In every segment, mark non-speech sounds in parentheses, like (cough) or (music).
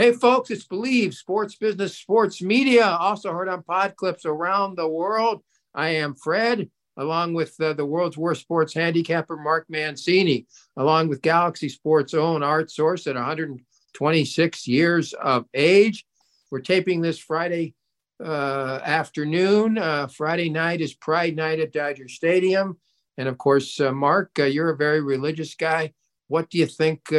Hey, folks, it's Believe Sports Business Sports Media, also heard on pod clips around the world. I am Fred, along with uh, the world's worst sports handicapper, Mark Mancini, along with Galaxy Sports' own Art Source at 126 years of age. We're taping this Friday uh, afternoon. Uh, Friday night is Pride Night at Dodger Stadium. And of course, uh, Mark, uh, you're a very religious guy. What do you think?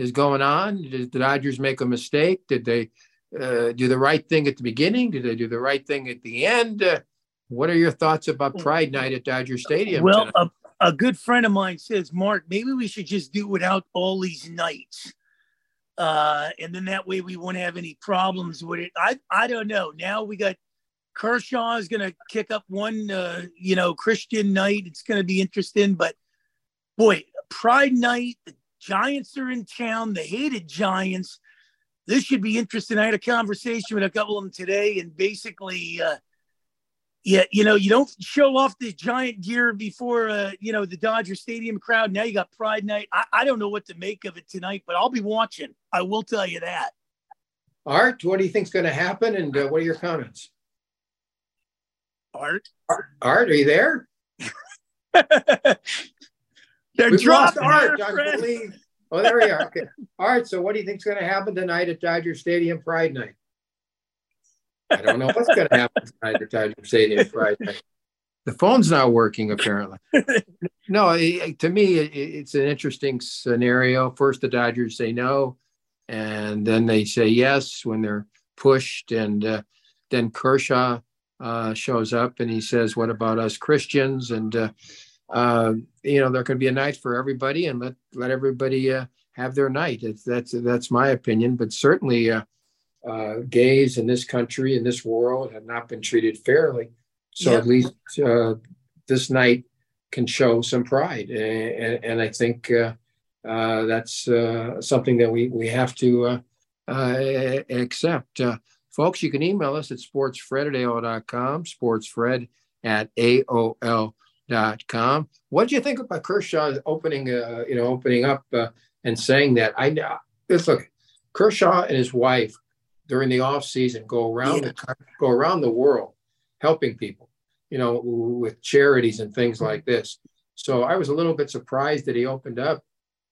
Is going on? Did the Dodgers make a mistake? Did they uh, do the right thing at the beginning? Did they do the right thing at the end? Uh, what are your thoughts about Pride Night at Dodger Stadium? Well, a, a, good friend of mine says, Mark, maybe we should just do without all these nights. Uh, and then that way we won't have any problems with it. I, I don't know. Now we got Kershaw is going to kick up one, uh, you know, Christian night. It's going to be interesting. But boy, Pride Night, the Giants are in town. The hated Giants. This should be interesting. I had a conversation with a couple of them today, and basically, uh, yeah, you know, you don't show off the giant gear before, uh, you know, the Dodger Stadium crowd. Now you got Pride Night. I, I don't know what to make of it tonight, but I'll be watching. I will tell you that. Art, what do you think's going to happen, and uh, what are your comments? Art, Art, are you there? (laughs) They're lost Art, I believe. Oh, there we are. Okay. All right. So, what do you think is going to happen tonight at Dodger Stadium Pride Night? I don't know what's going to happen tonight at Dodger Stadium Pride Night. The phone's not working, apparently. (laughs) no, to me, it's an interesting scenario. First, the Dodgers say no, and then they say yes when they're pushed, and uh, then Kershaw uh, shows up and he says, "What about us Christians?" and uh, uh, you know, there can be a night for everybody, and let let everybody uh, have their night. It's, that's that's my opinion. But certainly, uh, uh, gays in this country in this world have not been treated fairly. So at least uh, this night can show some pride, and, and I think uh, uh, that's uh, something that we we have to uh, uh, accept. Uh, folks, you can email us at sportsfred at AOL.com, sportsfred at AOL dot com. What do you think about Kershaw opening, uh, you know, opening up uh, and saying that? I let's look. Kershaw and his wife during the off season go around yeah. the go around the world helping people, you know, with charities and things like this. So I was a little bit surprised that he opened up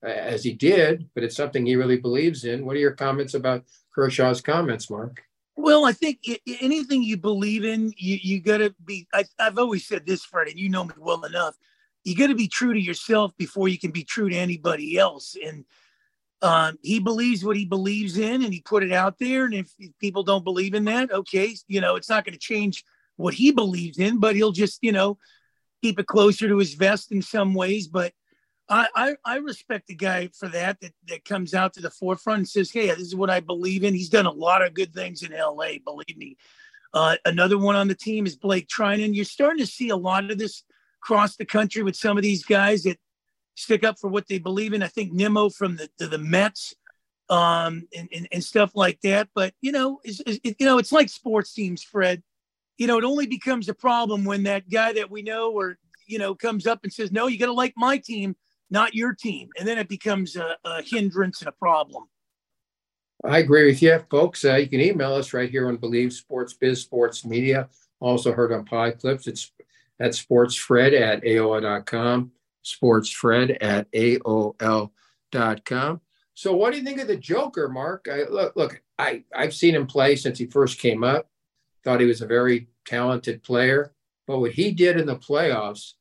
uh, as he did, but it's something he really believes in. What are your comments about Kershaw's comments, Mark? Well, I think anything you believe in, you, you got to be. I, have always said this, Fred, and you know me well enough. You got to be true to yourself before you can be true to anybody else. And um, he believes what he believes in, and he put it out there. And if, if people don't believe in that, okay, you know, it's not going to change what he believes in, but he'll just, you know, keep it closer to his vest in some ways. But I, I, I respect the guy for that, that that comes out to the forefront and says, "Hey, this is what I believe in." He's done a lot of good things in L.A. Believe me. Uh, another one on the team is Blake Treinen. You're starting to see a lot of this across the country with some of these guys that stick up for what they believe in. I think Nimmo from the the, the Mets um, and, and, and stuff like that. But you know, it's, it, you know, it's like sports teams, Fred. You know, it only becomes a problem when that guy that we know or you know comes up and says, "No, you got to like my team." Not your team. And then it becomes a, a hindrance and a problem. I agree with you, folks. Uh, you can email us right here on Believe Sports Biz Sports Media. Also heard on Clips. It's at sportsfred at AOL.com, sportsfred at AOL.com. So what do you think of the Joker, Mark? I, look, look, I, I've seen him play since he first came up. Thought he was a very talented player. But what he did in the playoffs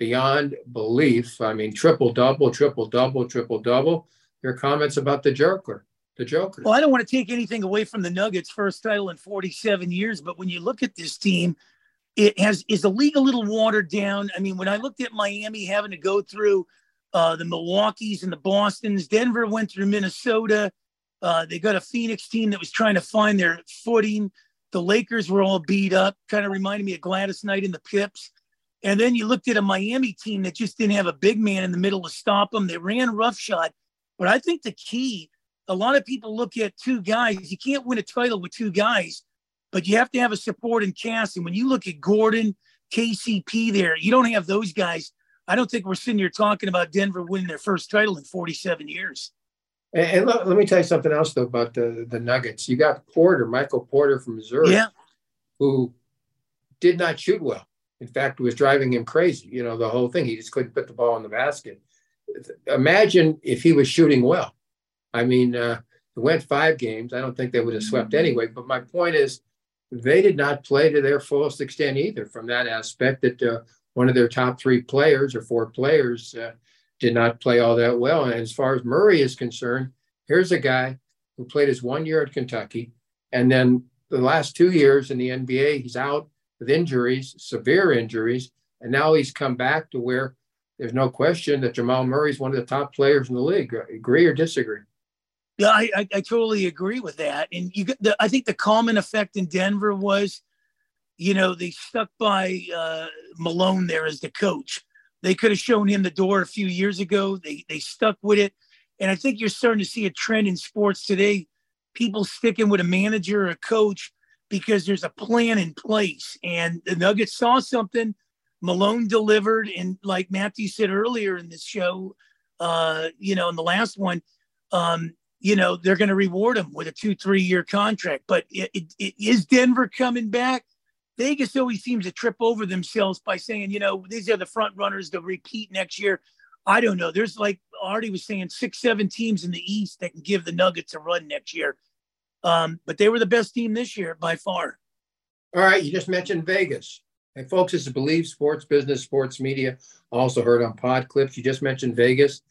beyond belief. I mean, triple double, triple double, triple double. Your comments about the Joker, the Joker. Well, I don't want to take anything away from the Nuggets' first title in 47 years, but when you look at this team, it has is the league a little watered down. I mean, when I looked at Miami having to go through uh, the Milwaukee's and the Boston's, Denver went through Minnesota. Uh, they got a Phoenix team that was trying to find their footing. The Lakers were all beat up, kind of reminded me of Gladys Knight and the Pips. And then you looked at a Miami team that just didn't have a big man in the middle to stop them. They ran roughshod. But I think the key, a lot of people look at two guys. You can't win a title with two guys, but you have to have a supporting cast. And when you look at Gordon, KCP there, you don't have those guys. I don't think we're sitting here talking about Denver winning their first title in 47 years. And, and let, let, me tell you something else though about the the Nuggets. You got Porter, Michael Porter from Missouri, yeah. who did not shoot well. In fact, it was driving him crazy. You know, the whole thing. He just couldn't put the ball in the basket. Imagine if he was shooting well. I mean, uh, it went five games. I don't think they would have swept anyway. But my point is, they did not play to their fullest extent either from that aspect that uh, one of their top three players or four players uh, did not play all that well. And as far as Murray is concerned, here's a guy who played his one year at Kentucky. And then the last two years in the NBA, he's out with injuries, severe injuries. And now he's come back to where there's no question that Jamal Murray is one of the top players in the league. Agree or disagree? Yeah, I, I, I totally agree with that. And you, the, I think the common effect in Denver was, you know, they stuck by uh, Malone there as the coach. They could have shown him the door a few years ago. They they stuck with it, and I think you're starting to see a trend in sports today. People sticking with a manager or a coach because there's a plan in place. And the Nuggets saw something. Malone delivered, and like Matthew said earlier in this show, uh, you know, in the last one, um, you know, they're going to reward him with a two, three year contract. But it, it, it, is Denver coming back? Vegas always seems to trip over themselves by saying, you know, these are the front runners to repeat next year. I don't know. There's like Artie was saying, six, seven teams in the East that can give the Nuggets a run next year. Um, but they were the best team this year by far. All right. You just mentioned Vegas. And folks, this is Believe Sports Business, Sports Media, also heard on Pod Clips. You just mentioned Vegas.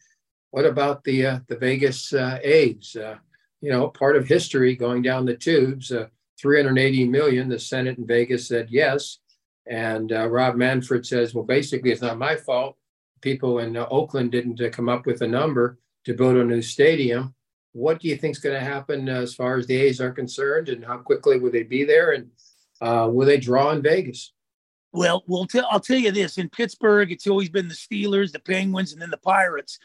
What about the uh, the Vegas uh, A's? Uh, you know, part of history going down the tubes. Uh, 380 million. The Senate in Vegas said yes, and uh, Rob Manfred says, well, basically, it's not my fault. People in uh, Oakland didn't come up with a number to build a new stadium. What do you think is going to happen as far as the A's are concerned, and how quickly will they be there, and will they draw in Vegas? Well, we'll t- I'll tell you this: in Pittsburgh, it's always been the Steelers, the Penguins, and then the Pirates.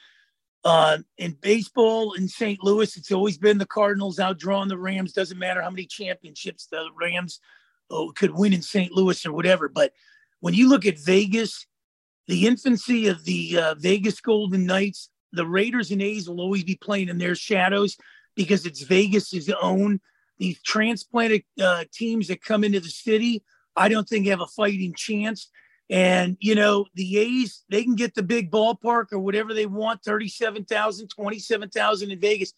Uh, in baseball in St. Louis, it's always been the Cardinals outdrawing the Rams. Doesn't matter how many championships the Rams oh, could win in St. Louis or whatever. But when you look at Vegas, the infancy of the uh, Vegas Golden Knights, the Raiders and A's will always be playing in their shadows because it's Vegas's own. These transplanted uh, teams that come into the city, I don't think have a fighting chance. And, you know, the A's, they can get the big ballpark or whatever they want 37,000, 27,000 in Vegas.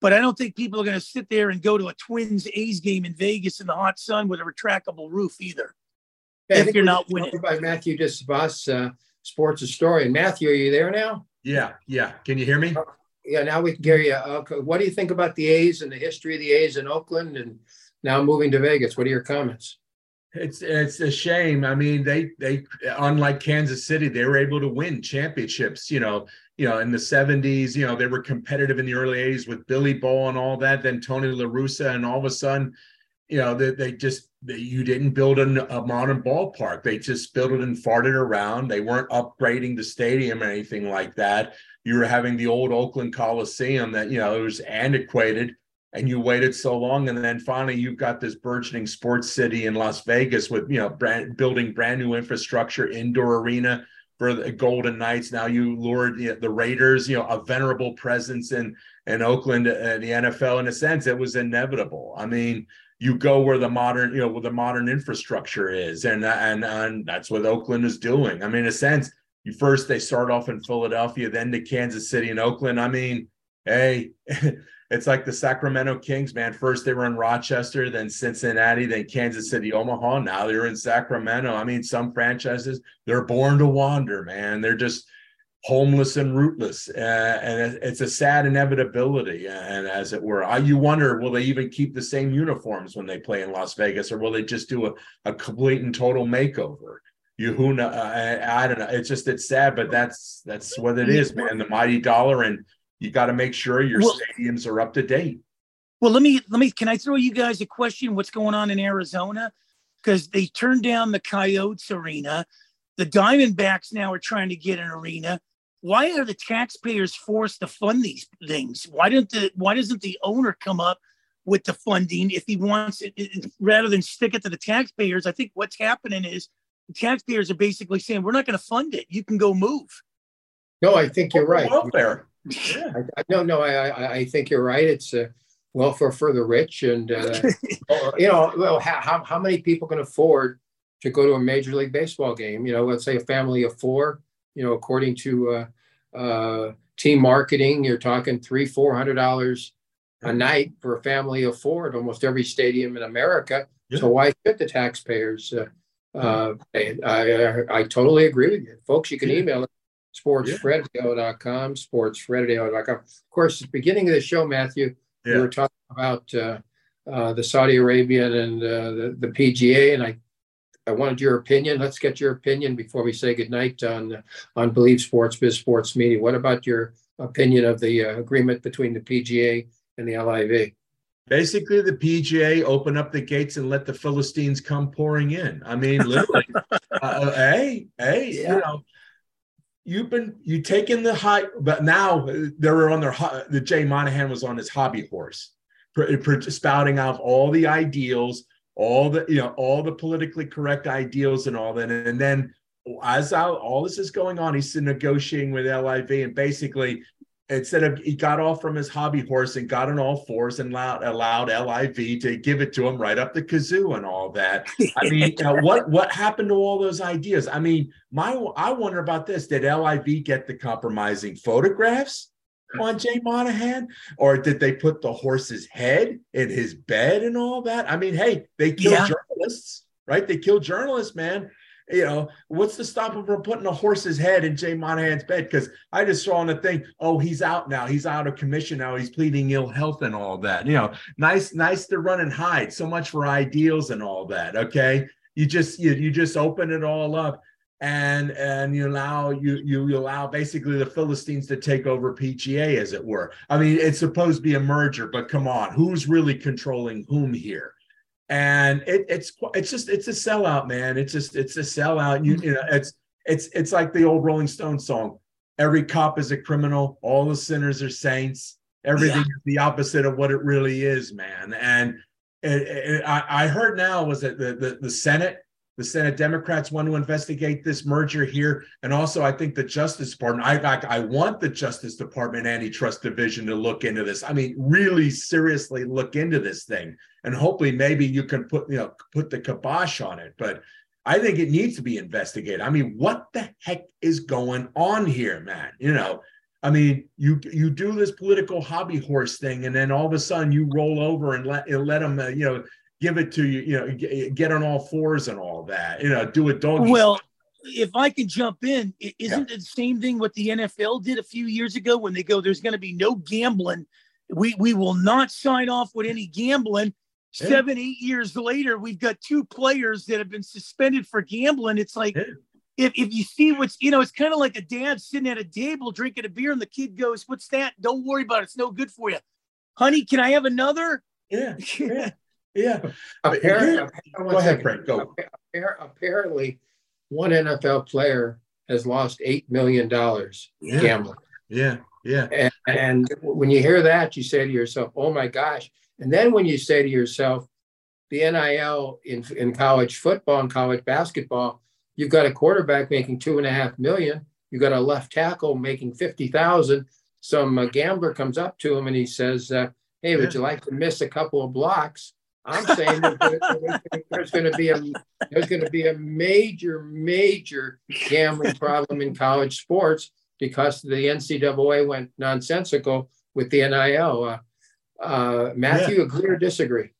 But I don't think people are going to sit there and go to a Twins A's game in Vegas in the hot sun with a retractable roof either. Yeah, if you're not winning. By Matthew Di Biase, uh, sports historian. Matthew, are you there now? Yeah, yeah. Can you hear me? Uh, yeah, now we can hear you. Uh, what do you think about the A's and the history of the A's in Oakland and now moving to Vegas? What are your comments? It's it's a shame. I mean, they they unlike Kansas City, they were able to win championships. You know, you know, in the '70s, you know, they were competitive in the early '80s with Billy Ball and all that. Then Tony La Russa, and all of a sudden, you know, they, they just they, you didn't build an, a modern ballpark. They just built it and farted around. They weren't upgrading the stadium or anything like that. You were having the old Oakland Coliseum that you know it was antiquated and you waited so long and then finally you've got this burgeoning sports city in las vegas with you know brand, building brand new infrastructure indoor arena for the golden knights now you lured the, the raiders you know a venerable presence in in oakland uh, the nfl in a sense it was inevitable i mean you go where the modern you know where the modern infrastructure is and and and that's what oakland is doing i mean in a sense you first they start off in philadelphia then to kansas city and oakland i mean hey (laughs) it's like the Sacramento Kings, man. First they were in Rochester, then Cincinnati, then Kansas City, Omaha. Now they're in Sacramento. I mean, some franchises they're born to wander, man. They're just homeless and rootless, uh, and it's a sad inevitability. And as it were, I, you wonder, will they even keep the same uniforms when they play in Las Vegas, or will they just do a, a complete and total makeover? you who know I, I, don't know it's just it's sad but that's that's what it is man the mighty dollar and you got to make sure your well, stadiums are up to date. Well, let me let me. Can I throw you guys a question? What's going on in Arizona? Because they turned down the Coyotes arena. The Diamondbacks now are trying to get an arena. Why are the taxpayers forced to fund these things? Why didn't the Why doesn't the owner come up with the funding if he wants it, it rather than stick it to the taxpayers? I think what's happening is the taxpayers are basically saying we're not going to fund it. You can go move. No, I think you're right. Welfare. Yeah. I, I, no, no, I, I think you're right. It's uh, welfare for the rich, and uh, (laughs) you know, well, how, how many people can afford to go to a major league baseball game? You know, let's say a family of four. You know, according to uh, uh, team marketing, you're talking three, four hundred dollars a night for a family of four at almost every stadium in America. Yeah. So why should the taxpayers? Uh, uh, I, I, I, totally agree with you, folks. You can email it sportsfredadio.com, sportsfredadio.com. Of course, at the beginning of the show, Matthew, yeah. we were talking about uh, uh, the Saudi Arabian and uh, the, the PGA, and I I wanted your opinion. Let's get your opinion before we say goodnight on on Believe Sports Biz Sports Media. What about your opinion of the uh, agreement between the PGA and the LIV? Basically, the PGA open up the gates and let the Philistines come pouring in. I mean, literally, (laughs) uh, uh, hey, hey, yeah. you know, you've been you taking the high, but now they were on their the Jay Monahan was on his hobby horse, spouting out all the ideals, all the you know all the politically correct ideals and all that, and then as all this is going on, he's negotiating with LIV and basically instead of he got off from his hobby horse and got on all fours and allowed, allowed LIV to give it to him right up the kazoo and all that. I (laughs) mean, what what happened to all those ideas? I mean, my I wonder about this. Did LIV get the compromising photographs? On Jay Monahan? Or did they put the horse's head in his bed and all that? I mean, hey, they killed yeah. journalists, right? They killed journalists, man you know, what's to stop him from putting a horse's head in Jay Monahan's bed? Because I just saw on the thing, oh, he's out now. He's out of commission now. He's pleading ill health and all that. You know, nice, nice to run and hide. So much for ideals and all that. Okay. You just you, you just open it all up and and you allow you you allow basically the Philistines to take over PGA as it were. I mean, it's supposed to be a merger, but come on, who's really controlling whom here? and it, it's it's just it's a sellout, man. It's just it's a sellout. You, you know, it's it's it's like the old Rolling Stone song. Every cop is a criminal. All the sinners are saints. Everything yeah. is the opposite of what it really is, man. And it, it, I, I heard now was that the, the the Senate the Senate Democrats want to investigate this merger here, and also I think the Justice Department. I I, I want the Justice Department Antitrust Division to look into this. I mean, really seriously look into this thing, and hopefully maybe you can put you know put the kibosh on it. But I think it needs to be investigated. I mean, what the heck is going on here, man? You know, I mean, you you do this political hobby horse thing, and then all of a sudden you roll over and let let them, uh, you know, give it to you, you know, get on all fours and all that, you know, do it Don't. Well, if I can jump in, isn't yeah. it the same thing what the NFL did a few years ago when they go, there's going to be no gambling. We we will not sign off with any gambling. Yeah. Seven, eight years later, we've got two players that have been suspended for gambling. It's like yeah. if, if you see what's you know, it's kind of like a dad sitting at a table drinking a beer, and the kid goes, What's that? Don't worry about it. It's no good for you. Honey, can I have another? Yeah. yeah. (laughs) Yeah. Apparently, go ahead, Frank. Go. Apparently, one NFL player has lost eight million dollars yeah. gambling. Yeah, yeah. And, and, when you hear that, you say to yourself, "Oh my gosh!" And then when you say to yourself, "The NIL in in college football and college basketball, you've got a quarterback making two and a half million. You've got a left tackle making fifty thousand. Some uh, gambler comes up to him and he says, uh, "Hey, would yeah. you like to miss a couple of blocks?" I'm saying that there's going to be a there's going to be a major major gambling problem in college sports because the NCAA went nonsensical with the NIL. Uh, uh, Matthew, yeah. agree or disagree?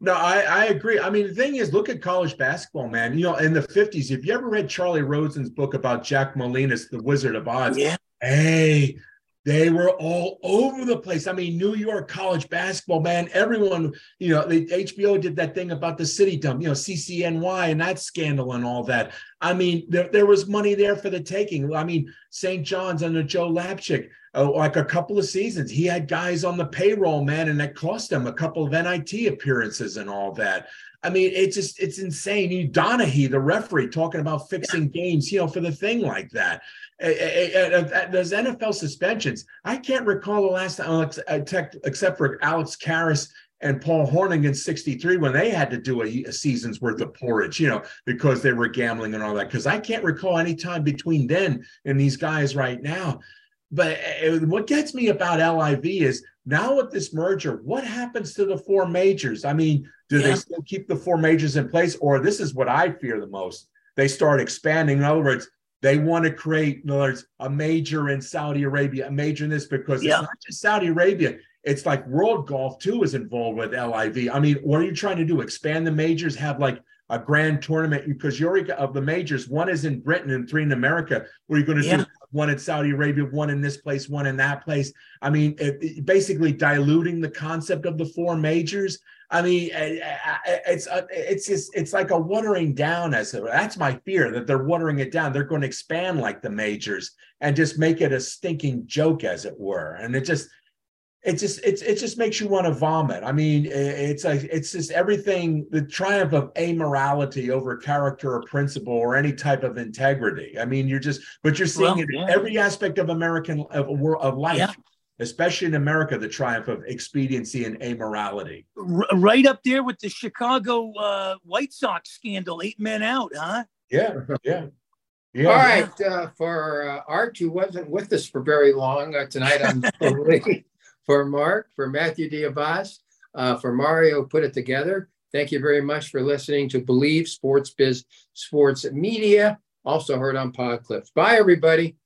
No, I, I agree. I mean, the thing is, look at college basketball, man. You know, in the 50s, if you ever read Charlie Rosen's book about Jack Molinas, the Wizard of Odds, yeah. hey, they were all over the place. I mean, New York college basketball, man. Everyone, you know, the HBO did that thing about the city dump, you know, CCNY and that scandal and all that. I mean, there, there was money there for the taking. I mean, St. John's under Joe Lapchick, uh, like a couple of seasons, he had guys on the payroll, man, and that cost him a couple of NIT appearances and all that. I mean, it's just it's insane. You Donaghy, the referee, talking about fixing games, you know, for the thing like that. There's NFL suspensions. I can't recall the last time, except for Alex Karras and Paul Hornung in 63 when they had to do a, a, season's worth of porridge, you know, because they were gambling and all that. Because I can't recall any time between then and these guys right now. but uh, what gets me about LIV is now with this merger, what happens to the four majors? I mean, do yeah. they still keep the four majors in place, or this is what I fear the most? They start expanding. In other words, they want to create, in other words, a major in Saudi Arabia, a major in this because yeah. it's not just Saudi Arabia. It's like World Golf too is involved with LIV. I mean, what are you trying to do? Expand the majors? Have like a grand tournament because you're of the majors. One is in Britain and three in America. Where you're going to yeah. do one in Saudi Arabia, one in this place, one in that place. I mean, it, it, basically diluting the concept of the four majors. I mean, eh, it's uh, it's just it's like a watering down. As that's my fear that they're watering it down. They're going to expand like the majors and just make it a stinking joke, as it were. And it just it just it's it just makes you want to vomit. I mean, it's like it's just everything the triumph of amorality over character or principle or any type of integrity. I mean, you're just but you're seeing well, it yeah. in every aspect of American of of life. Yeah. Especially in America, the triumph of expediency and amorality. R- right up there with the Chicago uh, White Sox scandal, eight men out, huh? Yeah, yeah. Yeah. All right, uh, for uh, Art, who wasn't with us for very long uh, tonight on (laughs) for Mark, for Matthew Di Biase, uh, for Mario put it together. Thank you very much for listening to Believe Sports Biz Sports Media, also heard on Podclips. Bye, everybody.